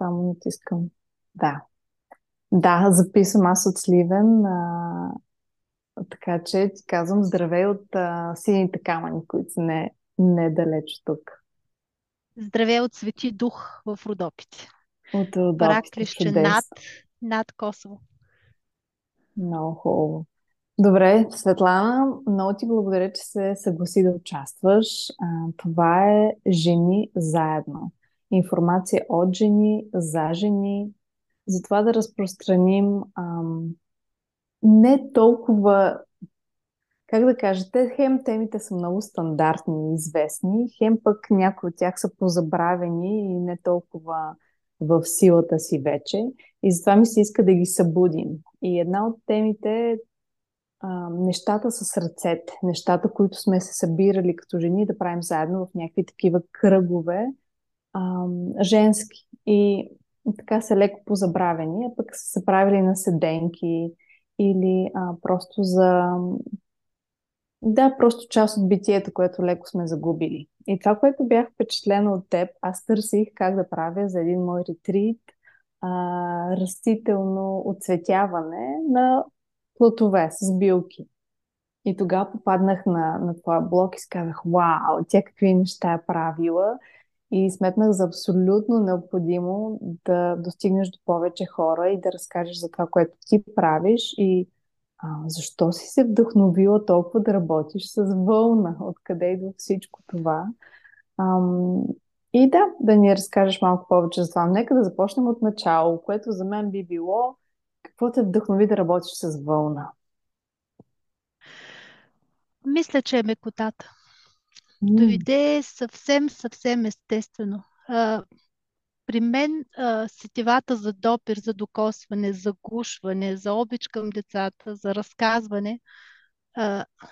само натискам. Да. Да, записвам аз от Сливен. А, така че ти казвам здравей от а, сините камъни, които са не, недалеч тук. Здравей от Свети Дух в Родопите. От Родопите, Параклище над, над Косово. Много хубаво. Добре, Светлана, много ти благодаря, че се съгласи да участваш. А, това е Жени заедно. Информация от жени, за жени, за това да разпространим ам, не толкова, как да кажа, те хем темите са много стандартни и известни, хем пък някои от тях са позабравени и не толкова в силата си вече. И затова ми се иска да ги събудим. И една от темите е нещата с ръцете, нещата, които сме се събирали като жени да правим заедно в някакви такива кръгове, а, женски. И така са леко позабравени, а пък са се правили на седенки или а, просто за... Да, просто част от битието, което леко сме загубили. И това, което бях впечатлена от теб, аз търсих как да правя за един мой ретрит а, растително оцветяване на плотове с билки. И тогава попаднах на, на твоя блог и си казах, вау, тя какви неща е правила. И сметнах за абсолютно необходимо да достигнеш до повече хора и да разкажеш за това, което ти правиш и а, защо си се вдъхновила толкова да работиш с вълна, откъде идва всичко това. Ам, и да, да ни разкажеш малко повече за това. Нека да започнем от начало, което за мен би било какво те вдъхнови да работиш с вълна? Мисля, че е мекотата. Дойде съвсем, съвсем естествено. При мен сетивата за допир, за докосване, за гушване, за обич към децата, за разказване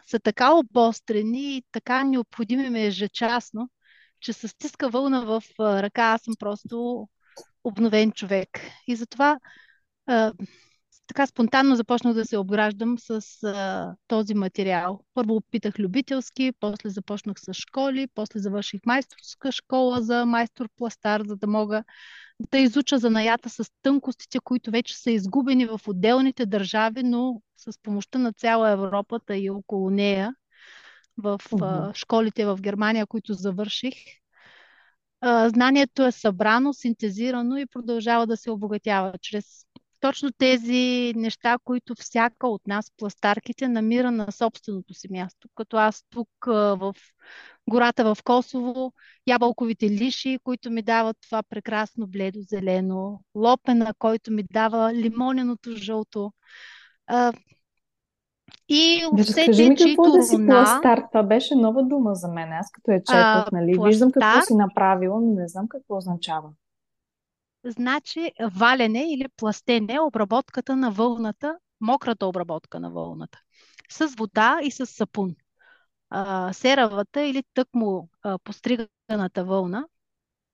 са така обострени и така необходими ми ежечасно, че с стиска вълна в ръка аз съм просто обновен човек. И затова така спонтанно започнах да се обграждам с а, този материал. Първо опитах любителски, после започнах с школи, после завърших майсторска школа за майстор-пластар, за да мога да изуча занаята с тънкостите, които вече са изгубени в отделните държави, но с помощта на цяла Европата и около нея, в а, школите в Германия, които завърших. А, знанието е събрано, синтезирано и продължава да се обогатява чрез точно тези неща, които всяка от нас, пластарките, намира на собственото си място. Като аз тук в гората в Косово, ябълковите лиши, които ми дават това прекрасно бледо зелено, лопена, който ми дава лимоненото жълто. И Разкажи ми какво да си руна... пластар. Това беше нова дума за мен. Аз като е четох, нали? Пластар... Виждам какво си направила, но не знам какво означава значи валене или пластене, обработката на вълната, мократа обработка на вълната, с вода и с сапун. А, серавата или тъкмо постриганата вълна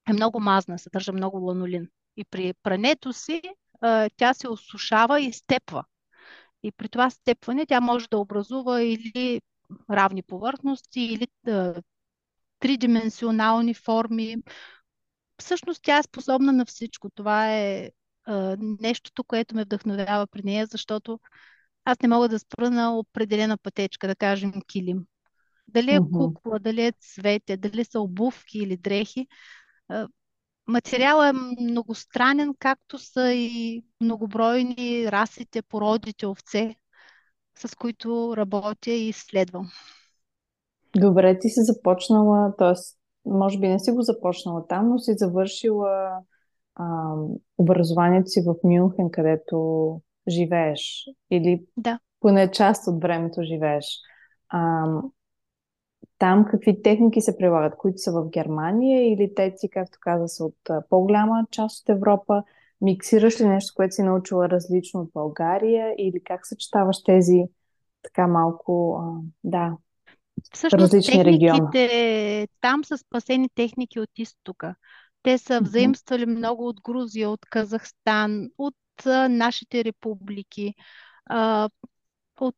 е много мазна, съдържа много ланолин. И при прането си а, тя се осушава и степва. И при това степване тя може да образува или равни повърхности, или а, тридименсионални форми, всъщност тя е способна на всичко. Това е а, нещото, което ме вдъхновява при нея, защото аз не мога да спра на определена пътечка, да кажем килим. Дали е кукла, дали е цвете, дали са обувки или дрехи. А, материалът е многостранен, както са и многобройни расите, породите овце, с които работя и изследвам. Добре, ти си започнала, т.е може би не си го започнала там, но си завършила а, образованието си в Мюнхен, където живееш. Или да. поне част от времето живееш. А, там какви техники се прилагат, които са в Германия или те си, както каза, са от по-голяма част от Европа? Миксираш ли нещо, което си научила различно от България или как съчетаваш тези така малко, а, да, Всъщност различни региони. Там са спасени техники от изтока. Те са взаимствали много от Грузия, от Казахстан, от а, нашите републики, а, от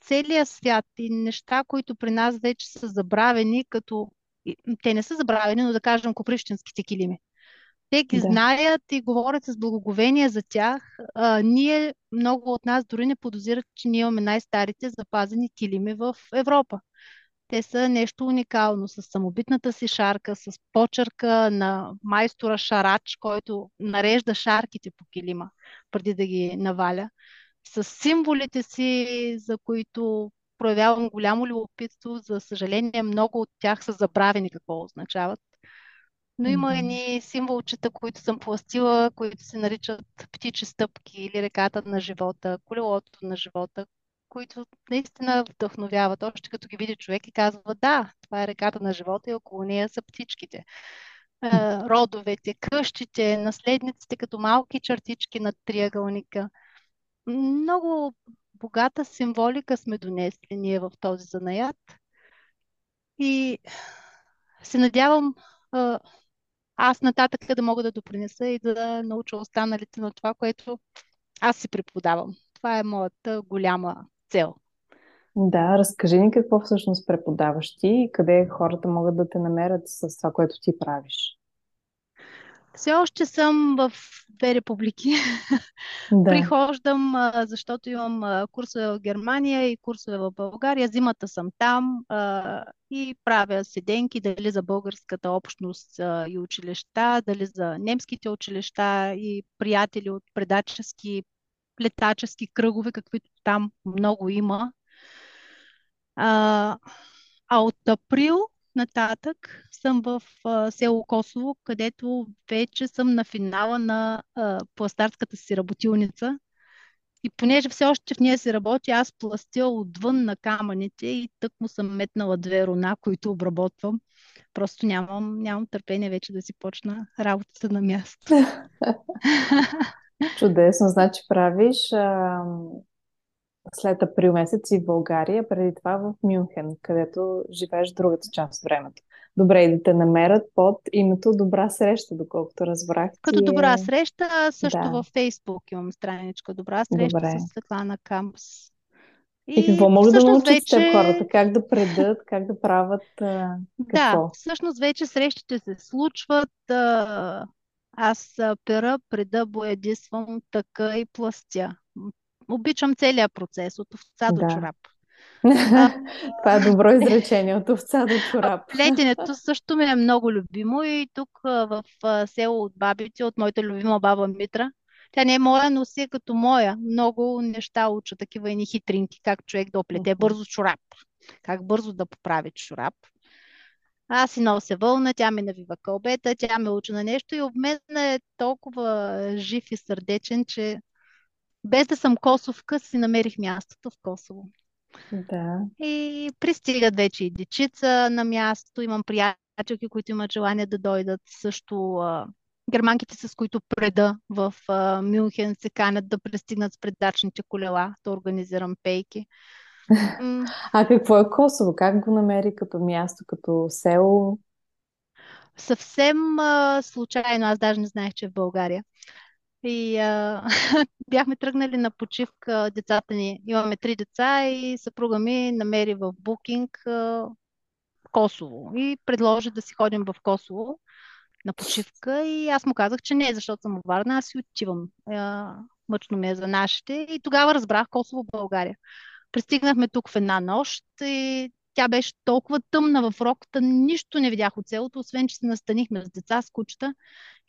целия свят и неща, които при нас вече са забравени, като те не са забравени, но да кажем коприщенските килими. Те ги Да. знаят и говорят с благоговение за тях. А, ние, много от нас дори не подозират, че ние имаме най-старите запазени килими в Европа. Те са нещо уникално с самобитната си шарка, с почерка на майстора шарач, който нарежда шарките по килима преди да ги наваля, с символите си, за които проявявам голямо любопитство. За съжаление, много от тях са забравени какво означават. Но има едни символчета, които съм пластила, които се наричат птичи стъпки или реката на живота, колелото на живота, които наистина вдъхновяват. Още като ги види човек и казва, да, това е реката на живота и около нея са птичките. Е, родовете, къщите, наследниците като малки чертички на триъгълника. Много богата символика сме донесли ние в този занаят. И се надявам а, аз нататък да мога да допринеса и да науча останалите на това, което аз си преподавам. Това е моята голяма цел. Да, разкажи ни какво всъщност преподаваш ти и къде хората могат да те намерят с това, което ти правиш. Все още съм в две републики. Да. Прихождам, защото имам курсове в Германия и курсове в България. Зимата съм там и правя седенки дали за българската общност и училища, дали за немските училища и приятели от предачески, летачески кръгове, каквито там много има. А, а от април нататък съм в а, село Косово, където вече съм на финала на а, пластарската си работилница. И понеже все още в нея се работи, аз пластя отвън на камъните и тък му съм метнала две руна, които обработвам. Просто нямам, нямам търпение вече да си почна работата на място. Чудесно. Значи правиш а, след април месец и в България, преди това в Мюнхен, където живееш другата част от времето. Добре, и да те намерят под името Добра среща, доколкото разбрах Като добра е... среща, също Да, във Фейсбук имам страничка Добра среща с добре. Светлана Кампс. И какво И могат да научат с вече хората? Как да предат, как да правят а, Да, какво? всъщност вече срещите се случват. а, Аз пера, преда, боядисвам, така и пластя. Обичам целият процес, от овца до Да. чорап. А, Това е добро изречение от овца до чорап. плетенето също ми е много любимо и тук в село от бабите, от моята любима баба Митра. Тя не е моя, но си е като моя. Много неща уча, такива и хитринки, как човек да оплете бързо чорап, как бързо да поправи чорап. Аз си нося вълна, тя ми навива кълбета, тя ме учи на нещо и обмен е толкова жив и сърдечен, че без да съм косовка, си намерих мястото в Косово. Да. И пристигат вече и дечица на място. Имам приятелки, които имат желание да дойдат. Също а, германките, с които преда в а, Мюнхен, се канят да пристигнат с предачните колела, да организирам пейки. М, А какво е Косово? Как го намери като място, като село? съвсем а, случайно, аз даже не знаех, че е в България. И а, бяхме тръгнали на почивка, децата ни, имаме три деца и съпруга ми намери в букинг а, Косово и предложи да си ходим в Косово на почивка и аз му казах, че не, защото съм Варна, аз си отивам. А, мъчно ми е за нашите и тогава разбрах Косово, България. Пристигнахме тук в една нощ и тя беше толкова тъмна в роката, нищо не видях от селото, освен че се настанихме с деца, с кучета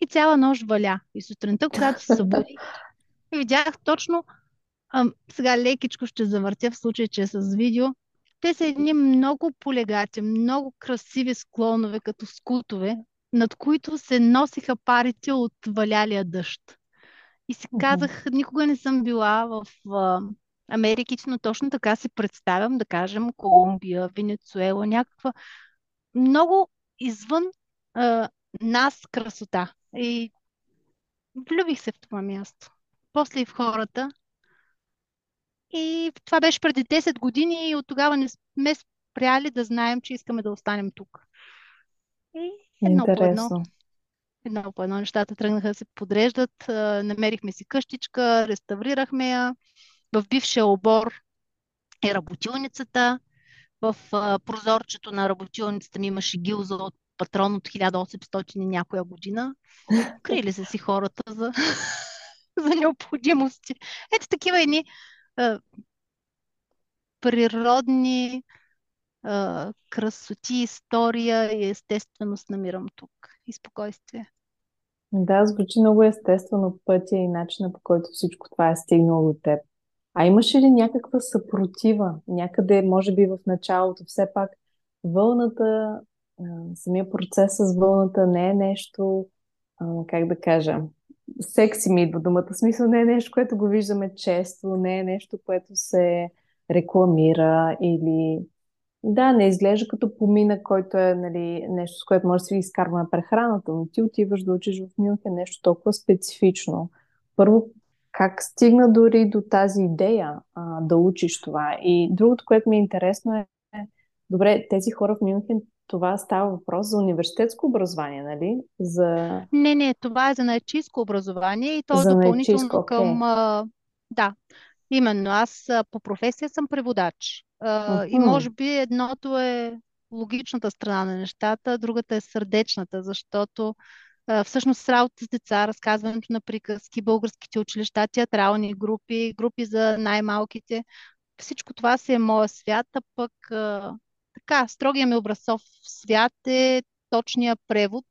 и цяла нощ валя. И сутринта, когато се събудих, видях точно, ам, сега лекичко ще завъртя в случай, че е с видео, те са едни много полегати, много красиви склонове, като скутове, над които се носиха парите от валялия дъжд. И си казах, никога не съм била в а, Америките, но точно така си представям, да кажем, Колумбия, Венецуела, някаква много извън а, нас красота. И влюбих се в това място. После и в хората. И това беше преди 10 години и от тогава не сме спряли да знаем, че искаме да останем тук. И едно по едно, Интересно. едно по едно нещата тръгнаха да се подреждат. Намерихме си къщичка, реставрирахме я. В бившия обор е работилницата. В прозорчето на работилницата ми имаше гилза от патрон от 1800 и някоя година. Крили се си хората за, за необходимости. Ето такива едни а, природни а, красоти, история и естественост намирам тук. И спокойствие. Да, звучи много естествено пътя и начина по който всичко това е стигнало до теб. А имаше ли някаква съпротива? Някъде, може би в началото, все пак вълната, самия процес с вълната не е нещо, как да кажа, секси ми идва думата. Смисъл не е нещо, което го виждаме често, не е нещо, което се рекламира или да, не изглежда като помина, който е нали, нещо, с което може да си изкарваме прехраната, но ти отиваш да учиш в Мюнхен нещо толкова специфично. Първо, как стигна дори до тази идея а, да учиш това? И другото, което ми е интересно е, добре, тези хора в Мюнхен, това става въпрос за университетско образование, нали? За... Не, не, това е за наечиско образование и то е допълнително okay. към... А, да, именно. Аз а, по професия съм преводач. Uh, И може би едното е логичната страна на нещата, другата е сърдечната, защото всъщност работа с деца, разказването на приказки, българските училища, театрални групи, групи за най-малките, всичко това си е моя свят, а пък така, строгия ми образцов свят е точния превод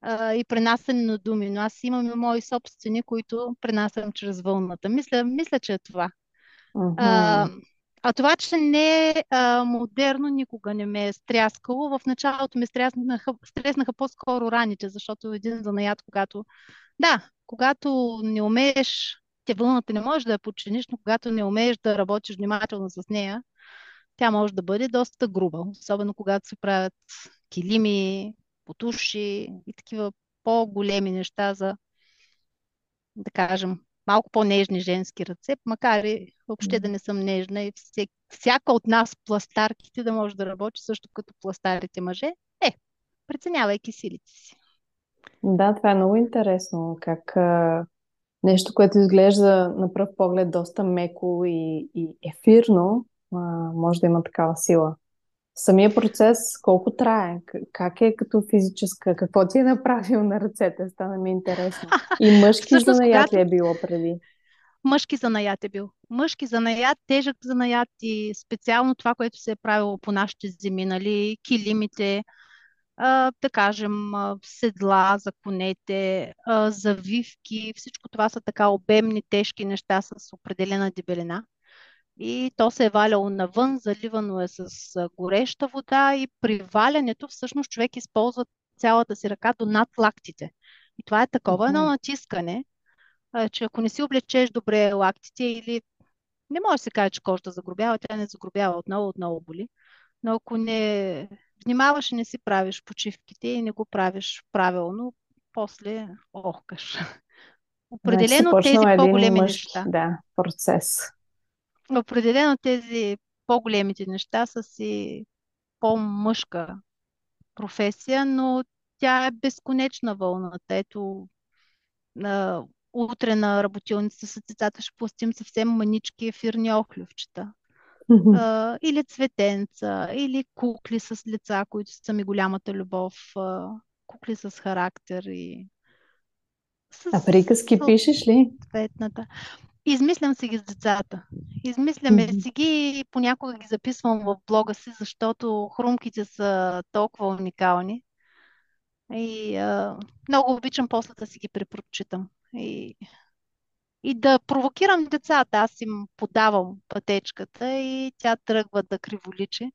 а, и пренасене на думи, но аз имам и мои собствени, които пренасям чрез вълната. Мисля, мисля че е това. Uh-huh. А, а това, че не е модерно, никога не ме е стряскало. В началото ме стреснаха, стреснаха по-скоро раните, защото един занаят, когато... Да, когато не умееш, те вълната не можеш да я подчиниш, но когато не умееш да работиш внимателно с нея, тя може да бъде доста груба, особено когато се правят килими, потуши и такива по-големи неща за, да кажем, малко по-нежни женски ръце, макар и въобще да не съм нежна и всек, всяка от нас пластарките да може да работи също като пластарите мъже. Е, преценявайки силите си. Да, това е много интересно, как а, нещо, което изглежда на пръв поглед доста меко и, и ефирно, а, може да има такава сила. Самия процес колко трае? Как е като физическа? Какво ти е направил на ръцете? Стана ми интересно. И мъжки занаят когато... ли е било преди? Мъжки занаят е бил. Мъжки занаят, тежък занаят и специално това, което се е правило по нашите земи, нали, килимите, а, да кажем, седла за конете, а, завивки, всичко това са така обемни, тежки неща с определена дебелина и то се е валяло навън, заливано е с гореща вода и при валянето всъщност човек използва цялата си ръка до над лактите. И това е такова едно натискане, че ако не си облечеш добре лактите или не може да се каже, че кожата загробява, тя не загробява отново, отново боли. Но ако не внимаваш и не си правиш почивките и не го правиш правилно, после охкаш. Определено значи, тези по-големи мъжки, неща. Да, процес определено тези по-големите неща са си по-мъжка професия, но тя е безконечна вълната. Ето, а, утре на работилница с децата ще пустим съвсем манички ефирни охлювчета. А, или цветенца, или кукли с лица, които са ми голямата любов, а, кукли с характер и с, а приказки пишеш ли? Цветната. Измислям си ги с децата. Измисляме mm-hmm. си ги и понякога ги записвам в блога си, защото хрумките са толкова уникални. И а, много обичам после да си ги препрочитам. И, и да провокирам децата. Аз им подавам пътечката и тя тръгва да криволичи.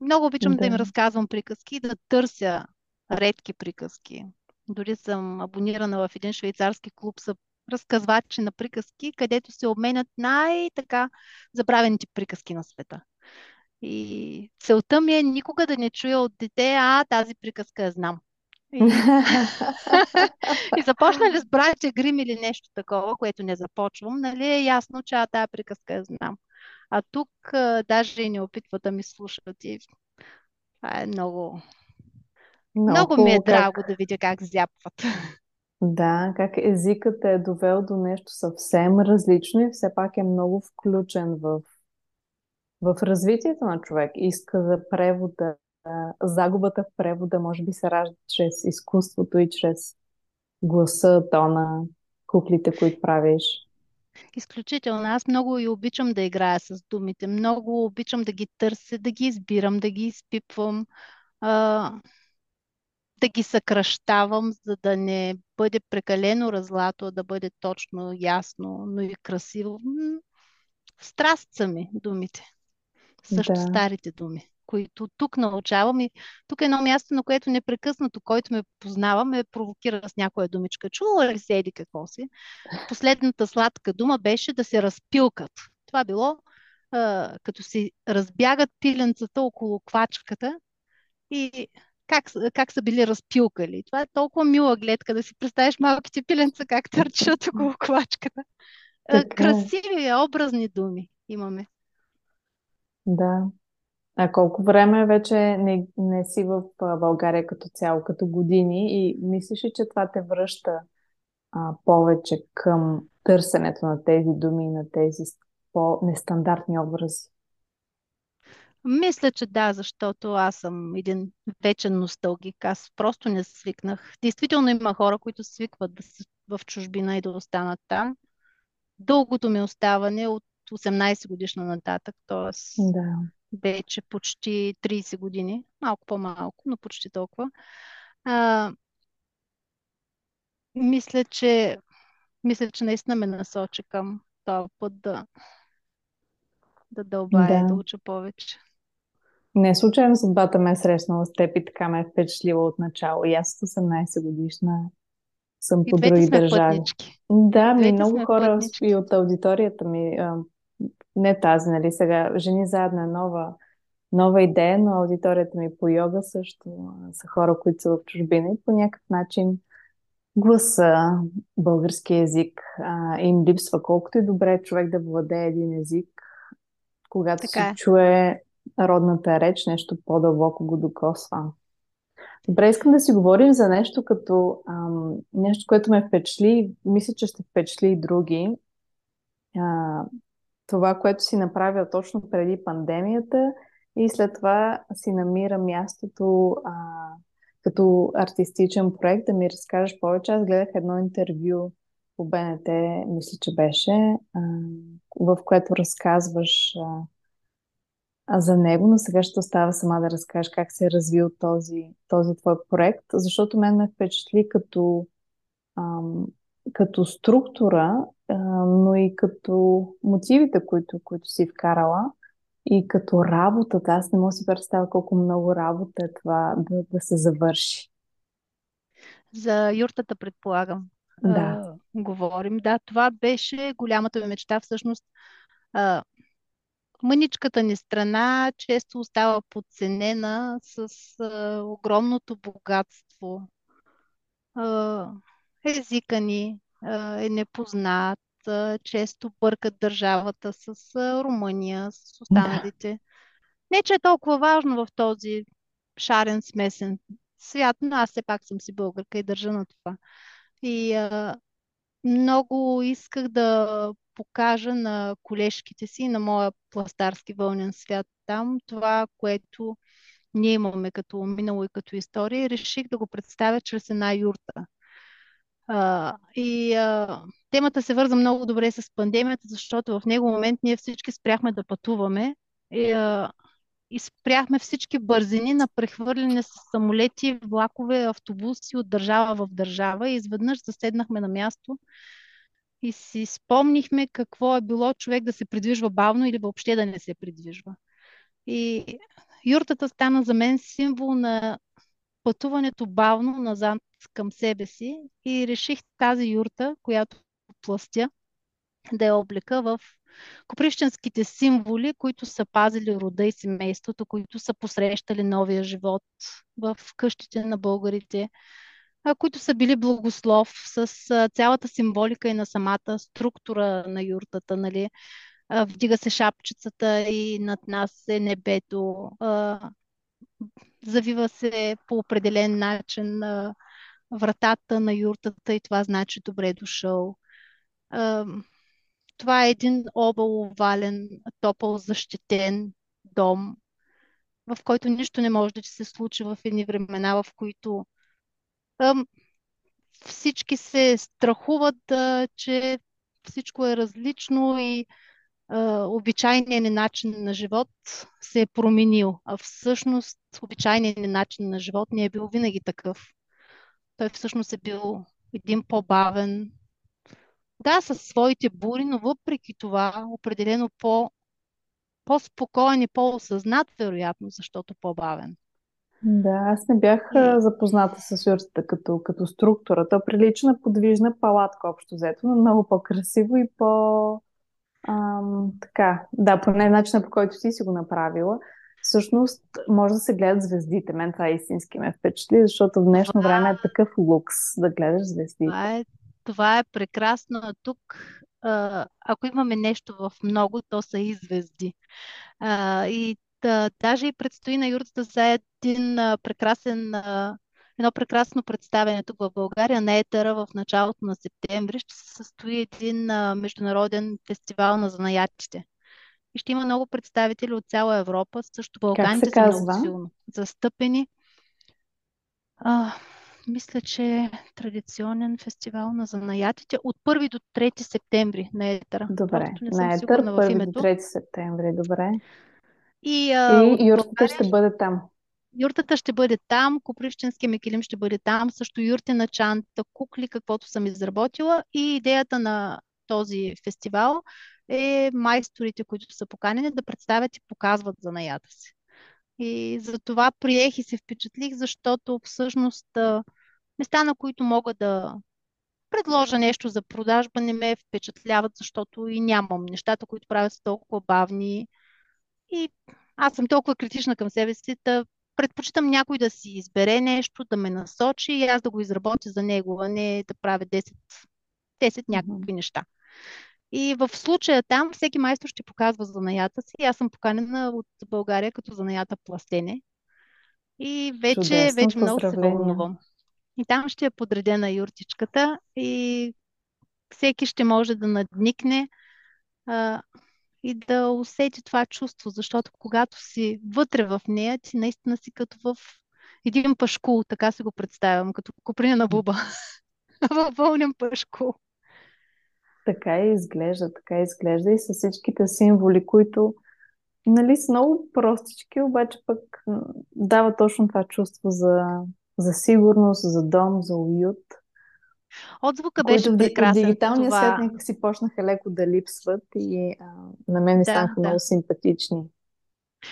Много обичам да. да им разказвам приказки и да търся редки приказки. Дори съм абонирана в един швейцарски клуб за разказвачи на приказки, където се обменят най-така забравените приказки на света. И целта ми е никога да не чуя от дете, а тази приказка я знам. И, и започна ли с братя Грим или нещо такова, което не започвам, нали е ясно, че а тази приказка я знам. А тук а, даже и не опитват да ми слушат и това е много... Много, много ми е драго как... да видя как зяпват. Да, как езикът е довел до нещо съвсем различно и все пак е много включен в, в развитието на човек. Иска за превода, загубата в превода може би се ражда чрез изкуството и чрез гласа, тона, куклите, които правиш. Изключително. Аз много и обичам да играя с думите. Много обичам да ги търся, да ги избирам, да ги изпипвам, а, да ги съкръщавам, за да не бъде прекалено разлато, а да бъде точно, ясно, но и красиво. Страст са ми думите. Също Да, старите думи, които тук научавам. И тук е едно място, на което непрекъснато, който ме познава, ме провокира с някоя думичка. Чула ли се еди какво си? Последната сладка дума беше да се разпилкат. Това било а, като си разбягат пиленцата около квачката и как, как са били разпилкали. Това е толкова мила гледка да си представиш малките пиленца как търчат около квачката. А, така е. красиви, образни думи имаме. Да. А колко време вече не, не си в България като цяло, като години и мислиш ли, че това те връща а, повече към търсенето на тези думи, на тези по-нестандартни образи? Мисля, че да, защото аз съм един вечен носталгик. Аз просто не свикнах. Действително има хора, които свикват да са в чужбина и да останат там. Дългото ми оставане от 18 годишна нататък, т.е. Да, вече почти 30 години, малко по-малко, но почти толкова. А, мисля, че, мисля, че наистина ме насочи към този път да, да дълбая, да да. уча повече. Не случайно съдбата ме е срещнала с теб и така ме е впечатлила от начало. И аз от 18 годишна съм И по други сме държави. пътнички. И Да, ми много хора и пътнички. от аудиторията ми, не тази, нали, сега, Жени заедно е нова, нова идея, но аудиторията ми по йога също са хора, които са в чужбина и по някакъв начин гласа, български език а, им липсва. Колкото и добре е човек да владее един език, когато Така се чуе родната реч, нещо по-дълбоко го докосва. Добре, искам да си говорим за нещо като ам, нещо, което ме впечатли, мисля, че ще впечатли и други. А, това, което си направил точно преди пандемията и след това си намира мястото а, като артистичен проект. Да ми разкажеш повече. Аз гледах едно интервю по БНТ, мисля, че беше, а, в което разказваш а за него, но сега ще остава сама да разкажеш как се е развил този, този твой проект, защото мен ме впечатли като, ам, като структура, а, но и като мотивите, които, които си вкарала и като работата. Аз не мога да си представя колко много работа е това да, да се завърши. За юртата, предполагам, Да, а, говорим. Да, това беше голямата ми мечта. Всъщност, а, мъничката ни страна често остава подценена с а, огромното богатство. А, езика ни а, е непознат. а, Често бъркат държавата с а, Румъния, с да, останалите. Не, че е толкова важно в този шарен, смесен свят, но аз все пак съм си българка и държа на това. И а, много исках да покажа на колежките си на моя пластарски вълнен свят там това, което ние имаме като минало и като история и реших да го представя чрез една юрта. А, и а, темата се върза много добре с пандемията, защото в него момент ние всички спряхме да пътуваме и, а, и всички бързини на прехвърляне с самолети, влакове, автобуси от държава в държава и изведнъж заседнахме на място и си спомнихме какво е било човек да се придвижва бавно или въобще да не се придвижва. И юртата стана за мен символ на пътуването бавно назад към себе си и реших тази юрта, която пластя, да я облека в копривщенските символи, които са пазили рода и семейството, които са посрещали новия живот в къщите на българите, които са били благослов с цялата символика и на самата структура на юртата, нали? Вдига се шапчицата и над нас е небето. Завива се по определен начин вратата на юртата и това значи добре дошъл. Това е един обал овален, топъл, защитен дом, в който нищо не може да се случи в едни времена, в които ам, всички се страхуват, а, че всичко е различно и а, обичайният ни начин на живот се е променил. А всъщност обичайният ни начин на живот не е бил винаги такъв. Той всъщност е бил един по-бавен, да, със своите бури, но въпреки това определено по, по-спокоен и по-осъзнат, вероятно, защото по-бавен. Да, аз не бях запозната с юртата като, като структура. То прилича на подвижна палатка, общо взето, но много по-красиво и по... Ам, така, да, по начина по който ти си го направила. Всъщност, може да се гледат звездите. Мен това е истински ме впечатли, защото в днешно време е такъв лукс да гледаш звездите. Това е, това е прекрасно. А тук, а, ако имаме нещо в много, то са и звезди. А, и да, даже и предстои на юртата за един а, прекрасен, а, едно прекрасно представяне тук в България на Етера в началото на септември. Ще се състои един а, международен фестивал на занаятите. И ще има много представители от цяла Европа, също Балканите са много силно застъпени. А, мисля, че е традиционен фестивал на занаятите от 1 до 3 септември на Етера. Добре, на Етър 1 до 3 септември, добре. И, а, и юртата България... ще бъде там. Юртата ще бъде там, Копривщенския мекилим ще бъде там, също юрти на чанта, кукли, каквото съм изработила. И идеята на този фестивал е майсторите, които са поканени, да представят и показват занаята си. И за това приех и се впечатлих, защото всъщност места, на които мога да предложа нещо за продажба, не ме впечатляват, защото и нямам. Нещата, които правят са толкова бавни. И аз съм толкова критична към себе си, да предпочитам някой да си избере нещо, да ме насочи и аз да го изработя за него, а не да правя 10, 10 някакви неща. И в случая там всеки майстор ще показва занаята си. Аз съм поканена от България като занаята пластене. И вече, Чудесно, вече много се вълнувам. И там ще е подредена юртичката и всеки ще може да надникне а, и да усети това чувство, защото когато си вътре в нея, ти наистина си като в един пашкул, така се го представям, като куприна буба. в вълнен пашкул. Така и изглежда, така и изглежда и с всичките символи, които нали, са много простички, обаче пък дава точно това чувство за, за сигурност, за дом, за уют. Отзвука беше прекрасен. В дигиталния това... свят някак си почнаха леко да липсват и а, на мен ми да, станаха да. много симпатични.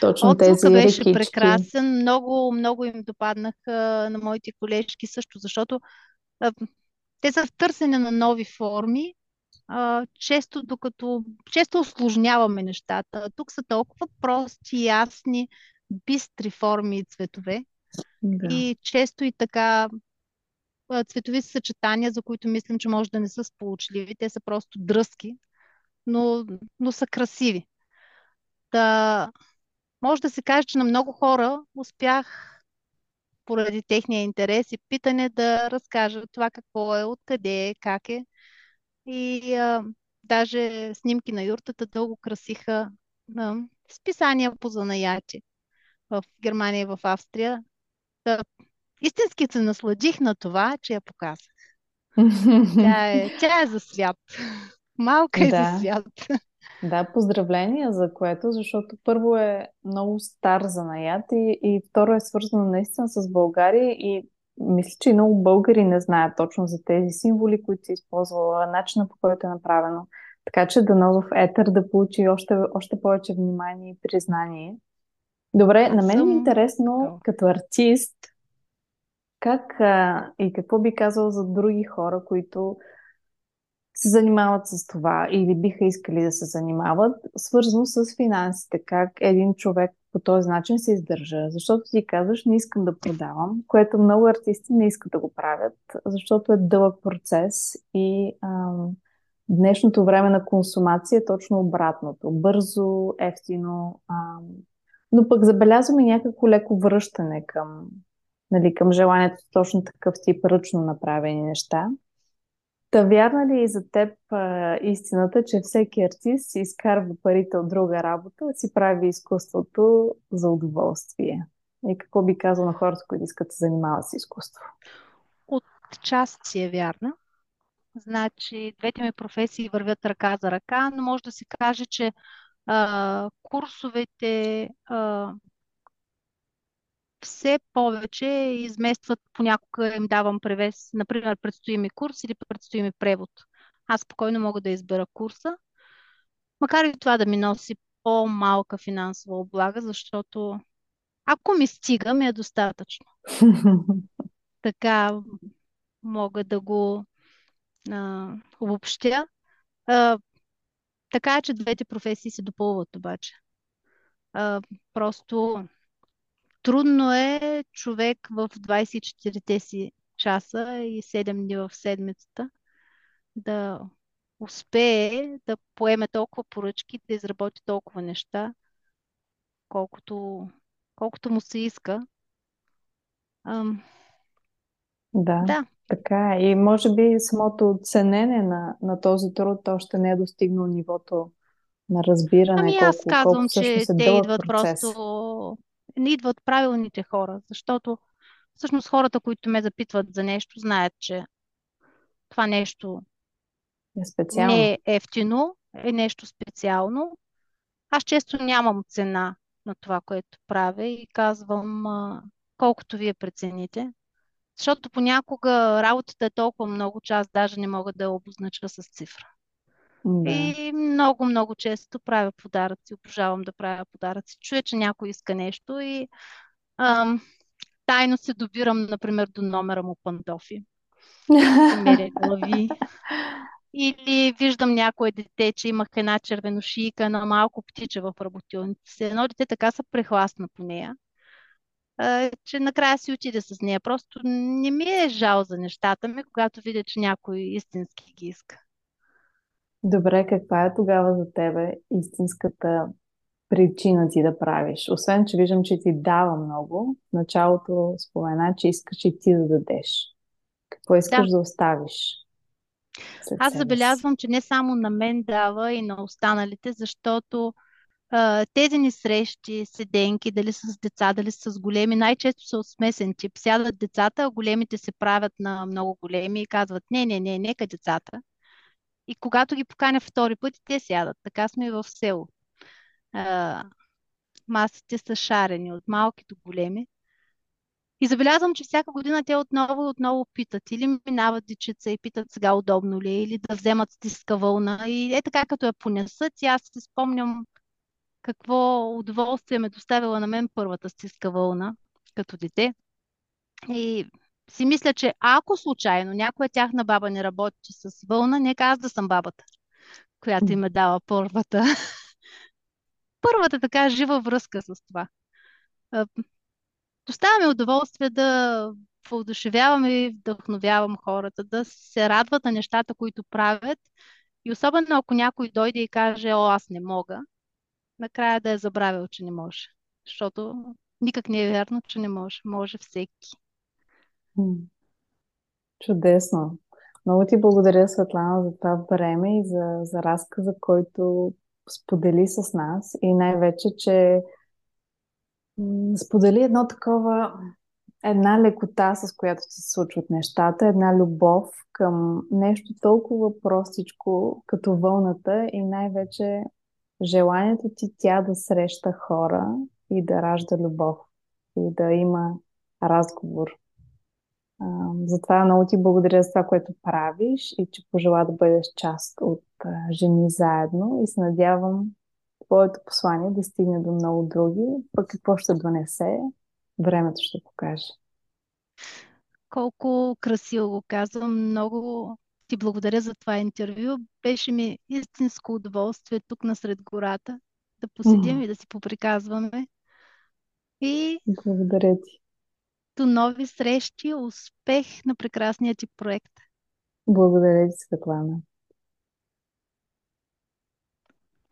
Точно Отзвука тези беше рекички. прекрасен. Много, много им допаднаха на моите колежки също, защото а, те са в търсене на нови форми, а, често, докато често осложняваме нещата. Тук са толкова прости, ясни, бистри форми и цветове. Да. И често и така цветови съчетания, за които мислим, че може да не са сполучливи. Те са просто дръзки, но, но са красиви. Да, може да се каже, че на много хора успях поради техния интерес и питане да разкажа това какво е, откъде е, как е. И а, даже снимки на юртата дълго красиха а, списания по занаяти в Германия и в Австрия. Истински се насладих на това, че я показах. Тя е, тя е за свят. Малка е да. за свят. Да, поздравления за което, защото първо е много стар занаят и, и второ е свързано наистина с България и мисля, че и много българи не знаят точно за тези символи, които си използвала, начина по който е направено. Така че дано в етер да получи още, още повече внимание и признание. Добре, на мен е интересно, като артист, как а, и какво би казал за други хора, които се занимават с това или биха искали да се занимават, свързано с финансите, как един човек по този начин се издържа. Защото ти казваш, не искам да продавам, което много артисти не искат да го правят, защото е дълъг процес и ам, днешното време на консумация е точно обратното. Бързо, ефтино, ам, но пък забелязваме някакво леко връщане към, нали, към желанието точно такъв тип ръчно направени неща. Та вярна ли и за теб а, истината, че всеки артист си изкарва парите от друга работа, си прави изкуството за удоволствие? И какво би казал на хората, които искат да се занимават с изкуство? От част си е вярна. Значи, двете ми професии вървят ръка за ръка, но може да се каже, че а, курсовете а, все повече изместват, понякога им давам превес. Например, предстои ми курс или предстои ми превод. Аз спокойно мога да избера курса, макар и това да ми носи по-малка финансова облага, защото ако ми стига, ми е достатъчно. Така мога да го а, обобщя. А, така е, че двете професии се допълват обаче. А, просто трудно е човек в 24-те си часа и 7 дни в седмицата да успее да поеме толкова поръчки, да изработи толкова неща, колкото, колкото му се иска. Ам, Да, да, така е. И може би самото ценене на, на този труд още не е достигнал нивото на разбиране ами аз колко, колко казвам, всъщност че е те идват процес. просто, не идват правилните хора, защото всъщност хората, които ме запитват за нещо, знаят, че това нещо Е не специално. е ефтино, е нещо специално. Аз често нямам цена на това, което правя и казвам колкото вие прецените. Защото понякога работата е толкова много, че аз даже не мога да я обознача с цифра. Да. И много, много често правя подаръци. Обожавам да правя подаръци. Чуя, че някой иска нещо и ам, тайно се добирам, например, до номера му пантофи меря глави. Или виждам някое дете, че има една червеношийка, едно малко птиче в работилницата. Едно дете така се прехласна по нея, че накрая си отиде с нея. Просто не ми е жал за нещата ми, когато видя, че някой истински ги иска. Добре, каква е тогава за тебе истинската причина ти да правиш? Освен, че виждам, че ти дава много, в началото спомена, че искаш и ти да дадеш. Какво искаш Да, да оставиш аз забелязвам, че не само на мен дава и на останалите, защото тези ни срещи, седенки, дали с деца, дали с големи, най-често са от смесен тип. Сядат децата, а големите се правят на много големи и казват, не, не, не, нека децата. И когато ги поканя втори път, те сядат. Така сме и в село. А, масите са шарени от малки до големи. И забелязвам, че всяка година те отново и отново питат. Или минават дечица и питат сега удобно ли е, или да вземат стиска вълна. И е така, като я понесат, и аз си спомням какво удоволствие ме доставила на мен първата стиска вълна като дете. И си мисля, че ако случайно някоя тяхна баба не работи с вълна, нека аз да съм бабата, която им е дала първата, първата така жива връзка с това. А, Доставя ми удоволствие да въодушевявам и вдъхновявам хората, да се радват на нещата, които правят. И особено ако някой дойде и каже, о, аз не мога, накрая да е забравил, че не може. Защото никак не е вярно, че не може. Може всеки. Чудесно. Много ти благодаря, Светлана, за това време и за, за разказа, който сподели с нас и най-вече, че сподели едно такова, една лекота, с която се случват нещата, една любов към нещо толкова простичко, като вълната и най-вече желанието ти тя да среща хора и да ражда любов и да има разговор. Затова много ти благодаря за това, което правиш и че пожела да бъдеш част от Жени заедно и се надявам твоето послание да стигне до много други, пък какво ще донесе, времето ще покаже. Колко красиво го казвам. Много ти благодаря за това интервю. Беше ми истинско удоволствие тук насред гората да посидим Мгм. и да си поприказваме. И Благодаря ти. до нови срещи, успех на прекрасния ти проект. Благодаря ти, Светлана.